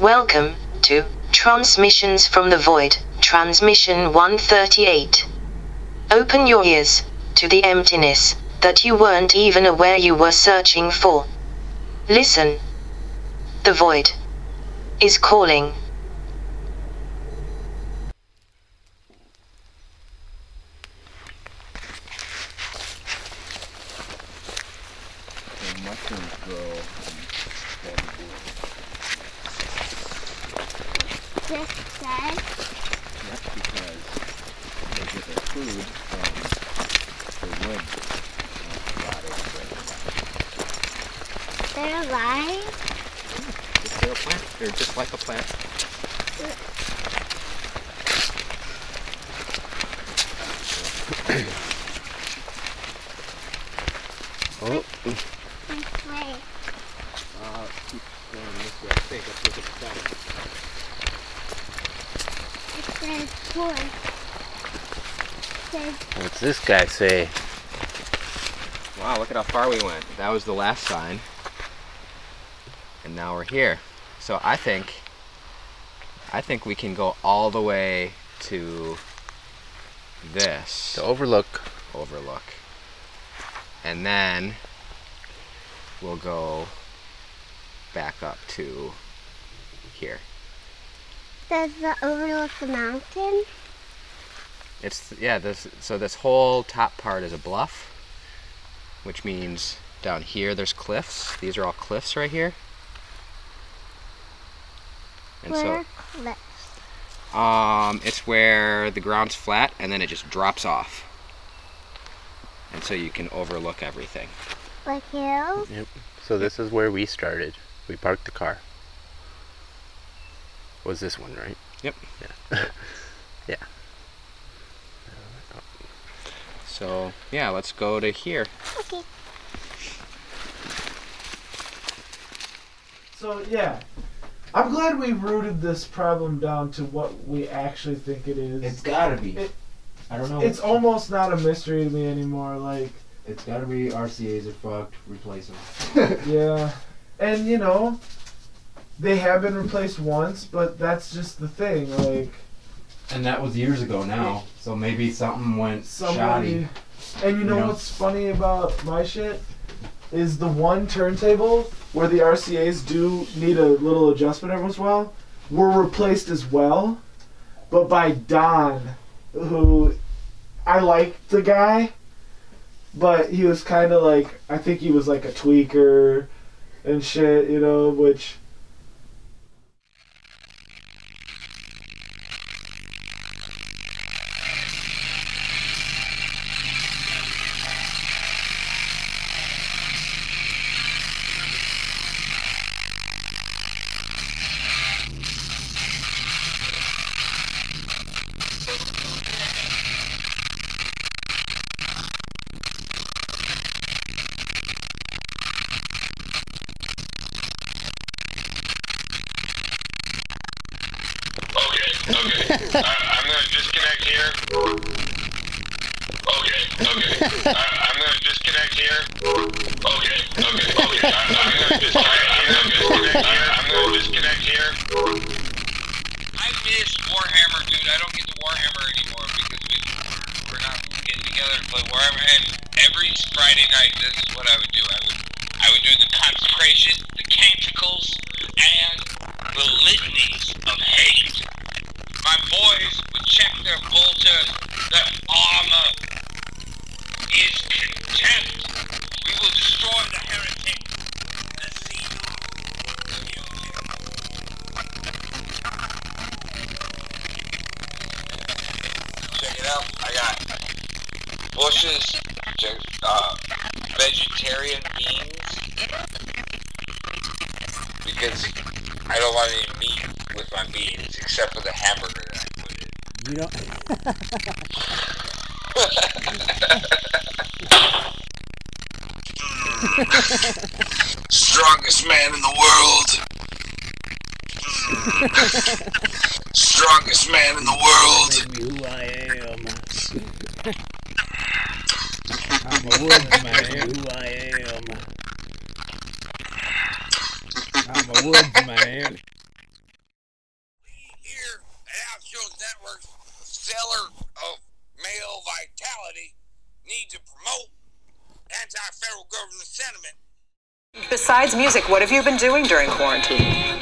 Welcome to Transmissions from the Void, Transmission 138. Open your ears to the emptiness that you weren't even aware you were searching for. Listen. The void is calling. The mushrooms grow in Bamboo. This says That's because they get their food from the wood uh, rotted they're alive. Just they're a plant. They're just like a plant. Oh, This way. uh, keep going this way. I think that's what it's done. It says four. It says What's this guy say? Wow, look at how far we went. That was the last sign. And now we're here. So I think I think we can go all the way to this To overlook. overlook. And then we'll go back up to here. does the overlook of the mountain. It's yeah, this so this whole top part is a bluff, which means down here there's cliffs. These are all cliffs right here. And Where? So um it's where the ground's flat and then it just drops off. And so you can overlook everything. like hills. Yep. So this is where we started. We parked the car. Was this one right? Yep. Yeah. yeah. So yeah, let's go to here. Okay. So yeah, I'm glad we rooted this problem down to what we actually think it is. It's gotta be. It- I don't know. It's almost not a mystery to me anymore. Like, It's gotta be RCA's are fucked. Replace them. yeah, and you know, they have been replaced once, but that's just the thing. Like, And that was years ago now. So maybe something went somebody, shoddy. and you know Yeah. what's funny about my shit is the one turntable where the RCA's do need a little adjustment every once in a while were replaced as well, but by Don, who I liked the guy, but he was kind of like I think he was like a tweaker and shit, you know, which. Okay, okay. I, I'm gonna disconnect here. Okay, I, I'm gonna disconnect here. Okay, okay, okay. I'm gonna disconnect here. Disconnect here. I'm gonna disconnect here. I miss Warhammer, dude. I don't get to Warhammer anymore because we we're not getting together to play Warhammer. And every Friday night, this is what I would do. I would I would do the consecration, the canticles, and the litanies of hate. My boys would check their bolters. Their armor is contempt. We will destroy the heretic. The zeal. Check it out. I got Bush's uh, vegetarian beans because I don't want any meat with my beans except for the hamburger that I put in. You don't. Strongest man in the world. Strongest man in the world. Who I am. I'm a woodsman. Who I am. I'm a woodsman. pillar of male vitality need to promote anti-federal government sentiment. Besides music, what have you been doing during quarantine?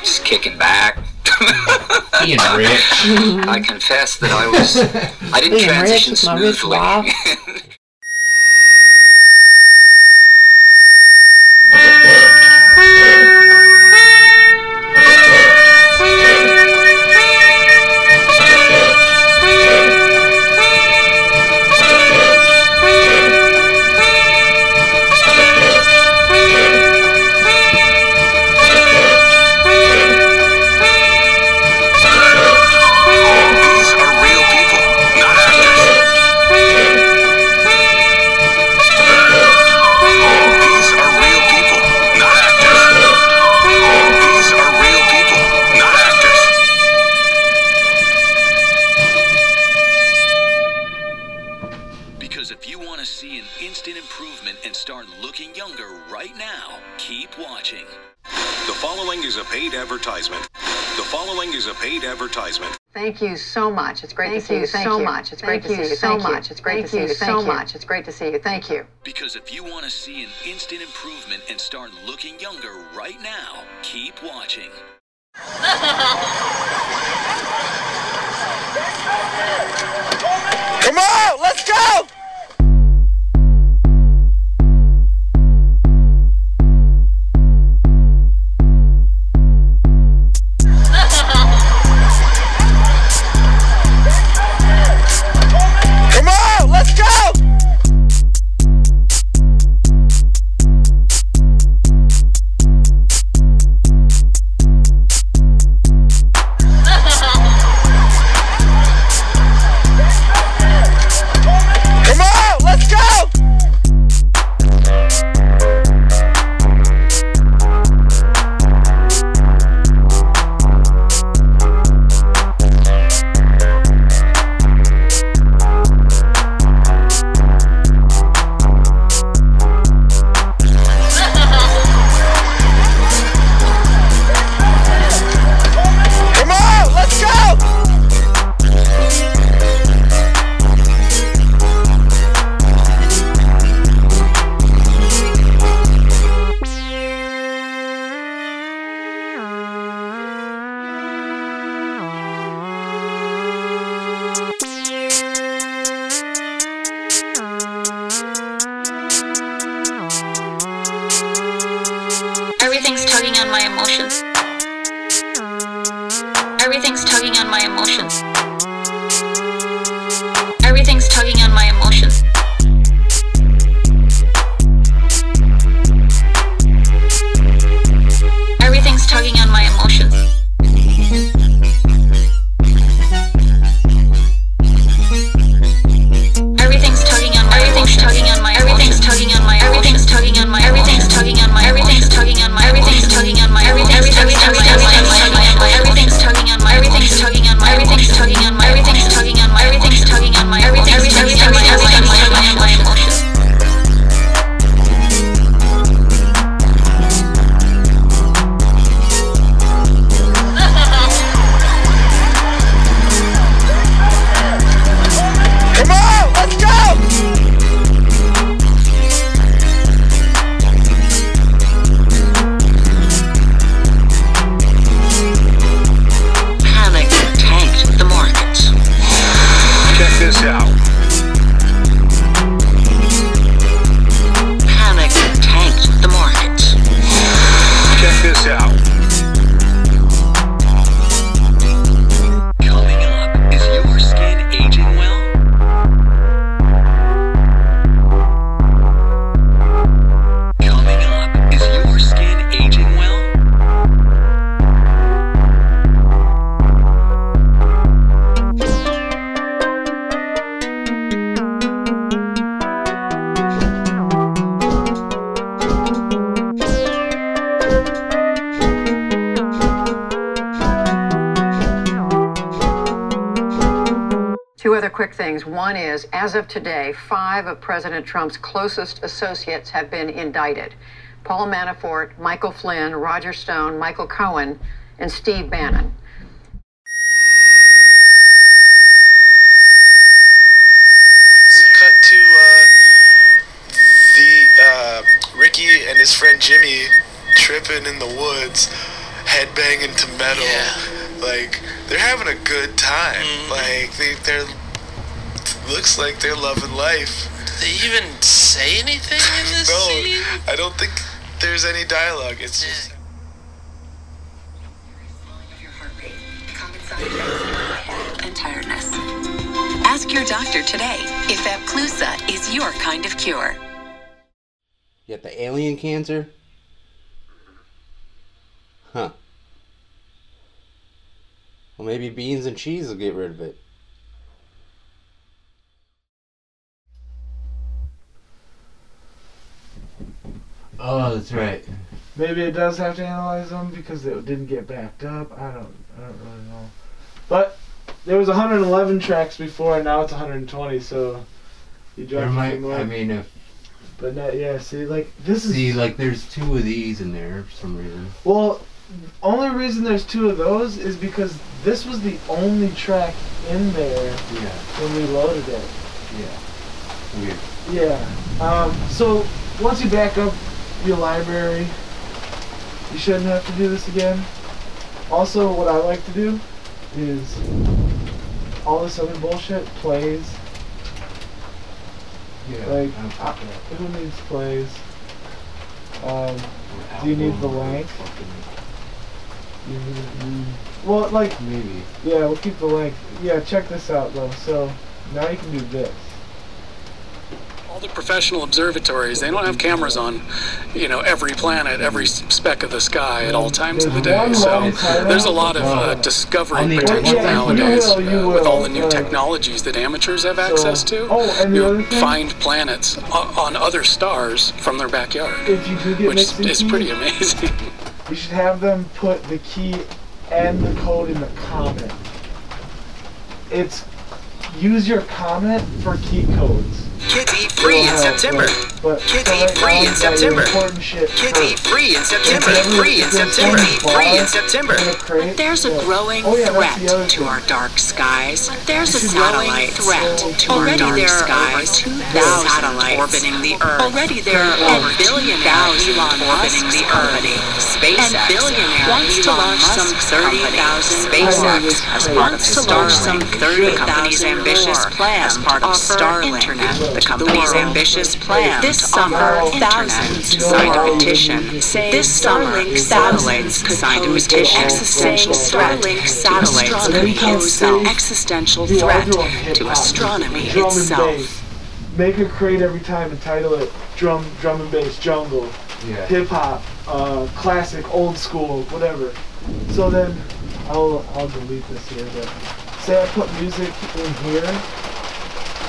Just kicking back. Being rich. I confess that I was. I didn't Being transition smoothly. much. It's great Thank to see you. you. so you. much. It's Thank great you. to see you so much. It's great Thank to see you so much. It's great to see you. Thank you. Because if you want to see an instant improvement and start looking younger right now, keep watching. Come on, let's go! As of today, five of President Trump's closest associates have been indicted Paul Manafort, Michael Flynn, Roger Stone, Michael Cohen, and Steve Bannon. We cut to uh, the uh, Ricky and his friend Jimmy tripping in the woods, headbanging to metal. Yeah. Like, they're having a good time. Mm-hmm. Like, they, they're looks like they're loving life. Do They even say anything in this no, scene? I don't think there's any dialogue. It's just and tiredness. Ask your doctor today if Epclusa is your kind of cure. You got the alien cancer? Huh. Well, maybe beans and cheese will get rid of it. Oh, that's right. Maybe it does have to analyze them because it didn't get backed up. I don't. I don't really know. But there was 111 tracks before, and now it's 120. So you There might, more. I mean, if but not, yeah. See, like this is see, like, there's two of these in there for some reason. well. Only reason there's two of those is because this was the only track in there Yeah, when we loaded it. yeah. Weird. Yeah. Um, so once you back up your library, you shouldn't have to do this again. Also, what I like to do is all this other bullshit plays. Yeah. Like, I'm I, who needs plays? Um, do you need the length? You need, well, like, Maybe. yeah, we'll keep the length. Yeah, check this out though. So now you can do this. All the professional observatories, they don't have cameras on, you know, every planet, every speck of the sky at all times of the day. So there's a lot of uh, discovery potential nowadays uh, with all the new technologies that amateurs have access to. Oh, and the You find planets on other stars from their backyard, if you do get which is pretty amazing. You should have them put the key and the code in the comment. It's use your comment for key codes. Eat free in September. But, but Kids so free in you've got your September. important shit Kids eat free in September. Free in September. free in September. in a crate, There's a growing threat to our dark skies. There's a growing threat to our dark skies. 2,000 satellites orbiting the Earth. Already there are over billionaires Elon orbiting the. Earth. SpaceX wants to launch some 30,000 company. SpaceX SpaceX as part of wants to launch some 30,000 ambitious more plan as part of Starlink. Internet. The The company's world. ambitious plan This to summer, offer thousands signed a petition This summer, Starlink satellites could signed a petition saying existential Starlink satellites could pose an existential threat audio on hip to astronomy itself. Make a crate every time and title it drum drum and bass jungle. Yeah. Hip hop, uh, classic, old school, whatever. So then I'll I'll delete this here, but say I put music in here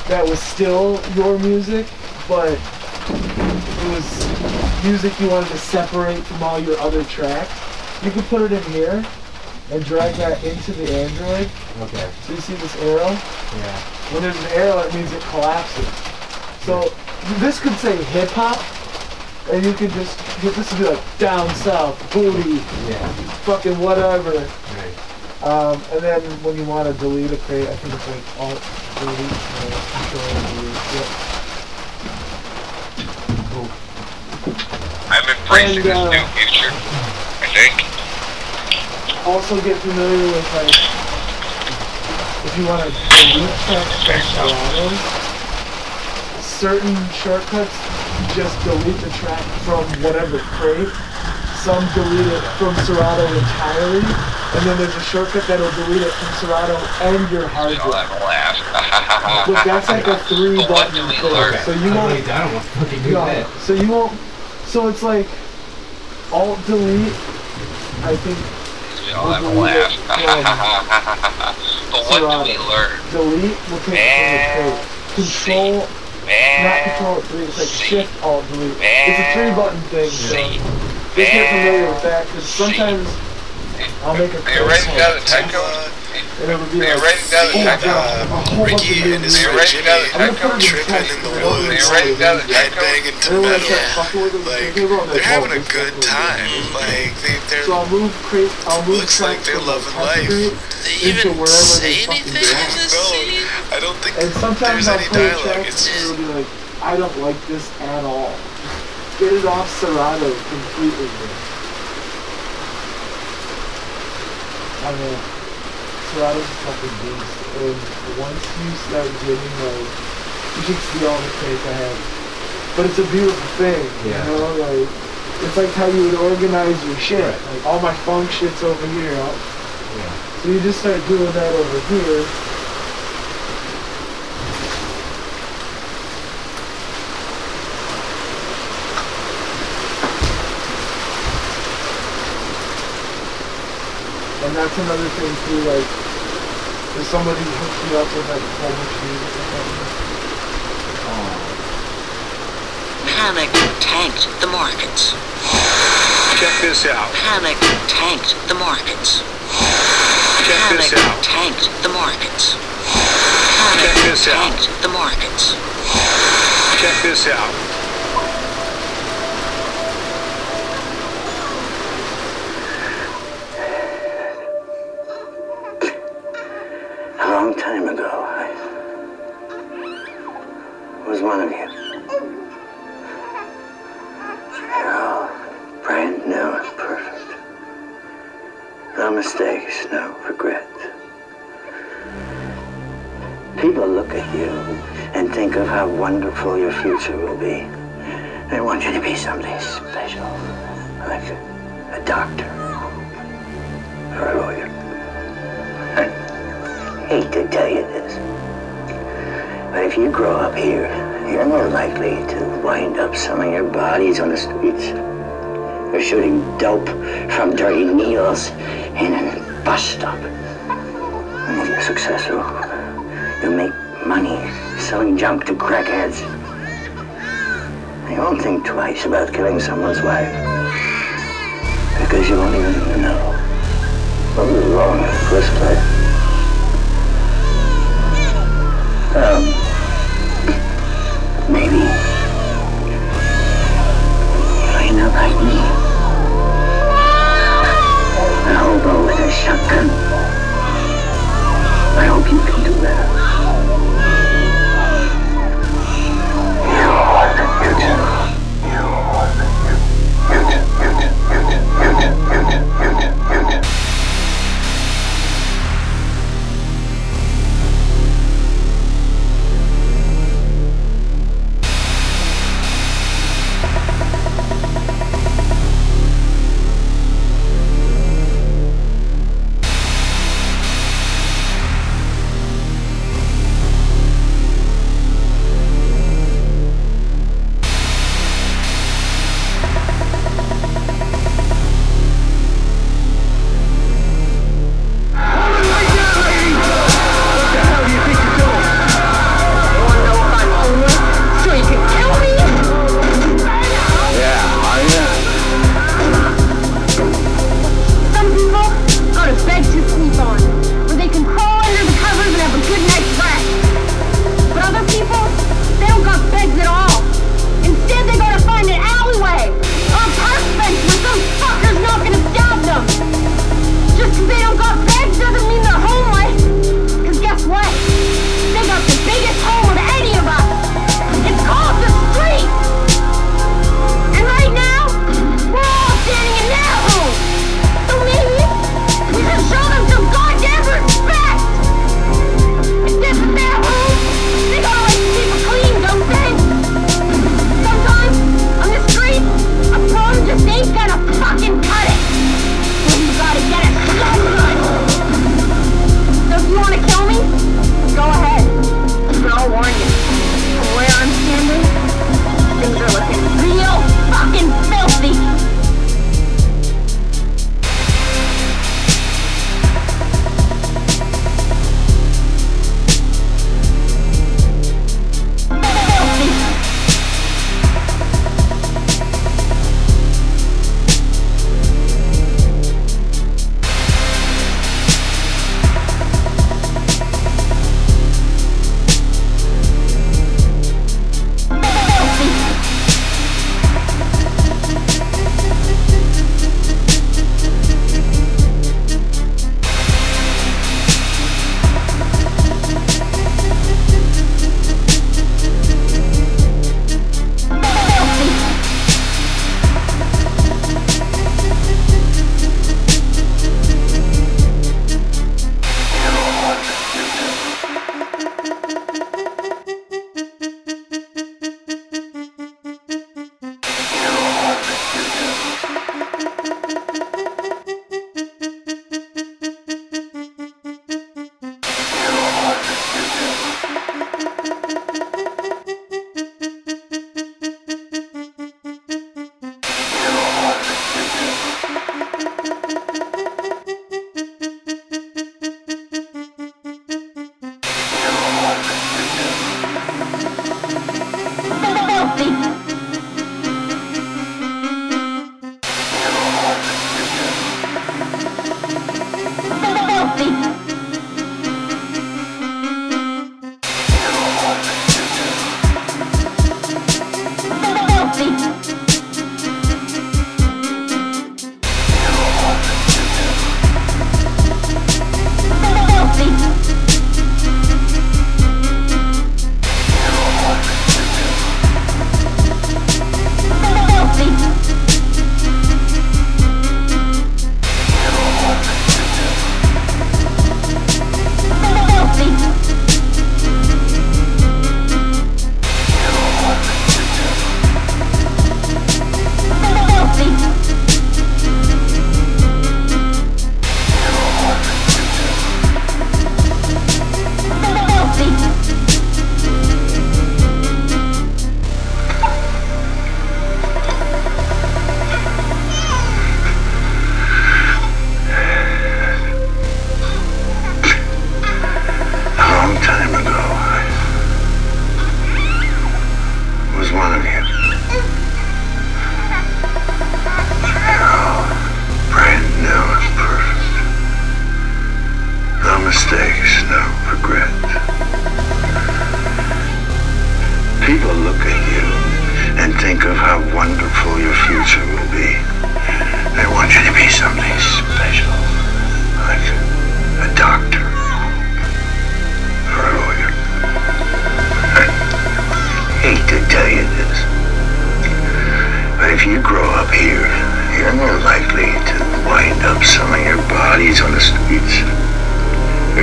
that was still your music, but it was music you wanted to separate from all your other tracks. You could put it in here and drag that into the Android. Okay. So you see this arrow? Yeah. When there's an arrow, it means it collapses. So this could say hip hop, and you could just this would be like down south, booty, Yeah. fucking whatever. Right. Um, and then when you want to delete a crate, I think it's like alt delete, uh. Yep. I'm embracing And, uh, this new future. I think. Also get familiar with like if you want to delete tracks from certain shortcuts just delete the track from whatever crate. Some delete it from Serato entirely, and then there's a shortcut that'll delete it from Serato and your hard drive. I'll drive. have a laugh. But that's like a three but button do we thing. So you I won't really- I don't want to fucking do no, that. so you won't so it's like alt delete I think I'll have a will delete laugh. it but what do we learn? delete will take it from the crate. Control not Man, control three. it's like shift alt delete. It's a three button thing, so just get familiar with that because sometimes I'll make a are you crate uh, writing down the code, time code? and it'll be Are you writing down the time code? a whole bunch of Ricky new and his Are you friend down the Jimmy I'm time gonna put code? it in tripping in the so it'll be woods, Are you down the time headbanging to And then when I start metal. fucking with them, Like they're having a "Oh, good time. Like they, they're So I'll move crate. I'll move looks like they're loving life. crate They even say they anything in this scene? I don't think And sometimes there's I'll any dialogue. It's and it'll be like, I don't like this at all. Get it off Serato completely. I mean, Serato's a fucking beast. And once you start getting like, you should see all the crates I have. But it's a beautiful thing, Yeah. you know, like, it's like how you would organize your shit. Like, all my funk shit's over here. I'll- So you just start doing that over here. That's another thing too, like, if somebody hooks you up with like a whole bunch of music or something, oh. Panic tanked the markets. Check this out. Panic tanked the markets. Check Panic this out. tanked the markets. Check Panic this out. tanked the markets. Check this out. Long time ago, I was one of you. You're all brand new and perfect. No mistakes, no regrets. People look at you and think of how wonderful your future will be. They want you to be something special, like a, a doctor or a lawyer. Hate to tell you this, but if you grow up here, you're more likely to wind up selling your bodies on the streets or shooting dope from dirty needles in a bus stop. And if you're successful, you make money selling junk to crackheads. You won't think twice about killing someone's wife because you won't even know what was wrong in the first place. Um, maybe you're not like me. A hobo with a shotgun. I hope you can do that.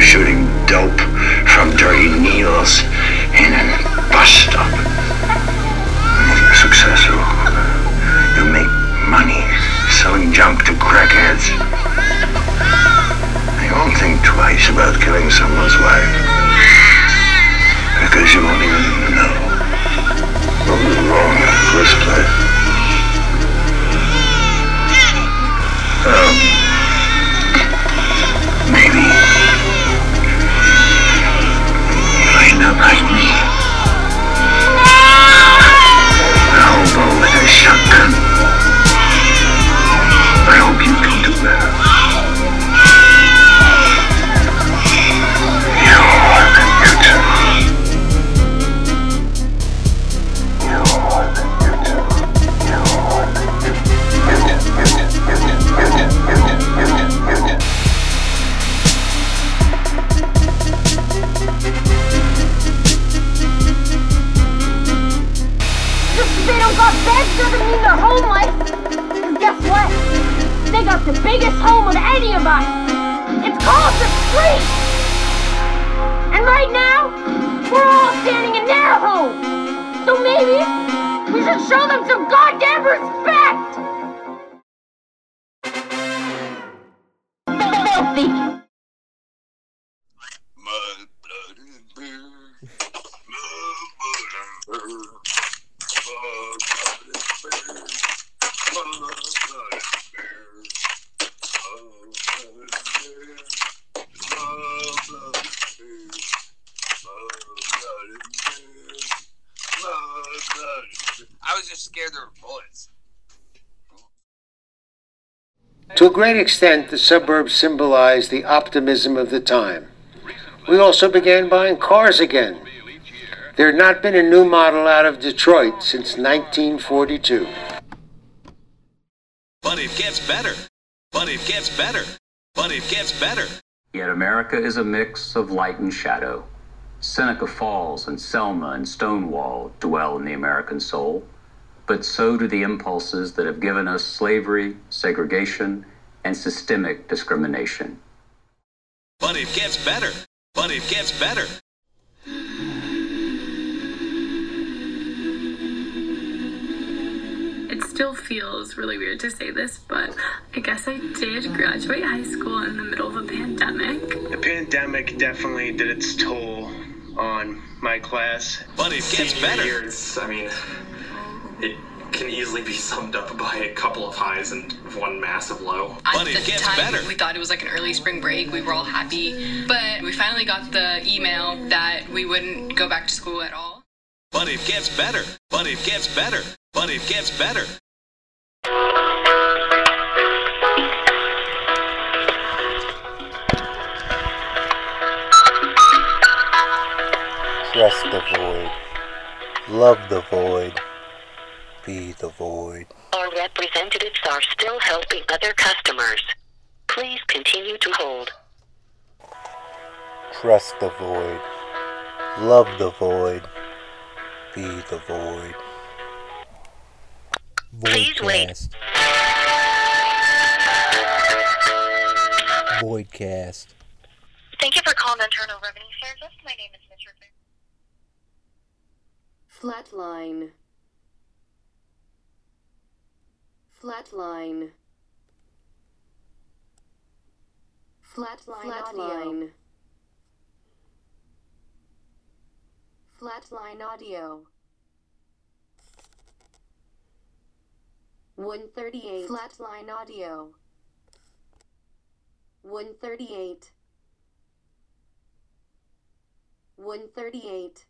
Or shooting dope from dirty needles in a bus stop. If you're successful, you make money selling junk to crackheads. You won't think twice about killing someone's wife because you won't even know what was wrong in the first place. Um, hobo with scared there were bullets. To a great extent, the suburbs symbolize the optimism of the time. We also began buying cars again. There had not been a new model out of Detroit since 1942. But it gets better. But it gets better. But it gets better. Yet America is a mix of light and shadow. Seneca Falls and Selma and Stonewall dwell in the American soul, but so do the impulses that have given us slavery, segregation, and systemic discrimination. But it gets better. But it gets better. It still feels really weird to say this, but I guess I did graduate high school in the middle of a pandemic. The pandemic definitely did its toll on my class. But it gets better. Years, I mean, it can easily be summed up by a couple of highs and one massive low. At the time, we thought it was like an early spring break. We were all happy, but we finally got the email that we wouldn't go back to school at all. But it gets better. But it gets better. But it gets better. Trust the void. Love the void. Be the void. Our representatives are still helping other customers. Please continue to hold. Trust the void. Love the void. Be the void. Please wait. Voidcast. Voidcast. Thank you for calling Internal Revenue Service. My name is Mitchell. Flatline. Flatline. Flatline. Flatline. Flatline audio. 138. Flatline audio. 138. 138.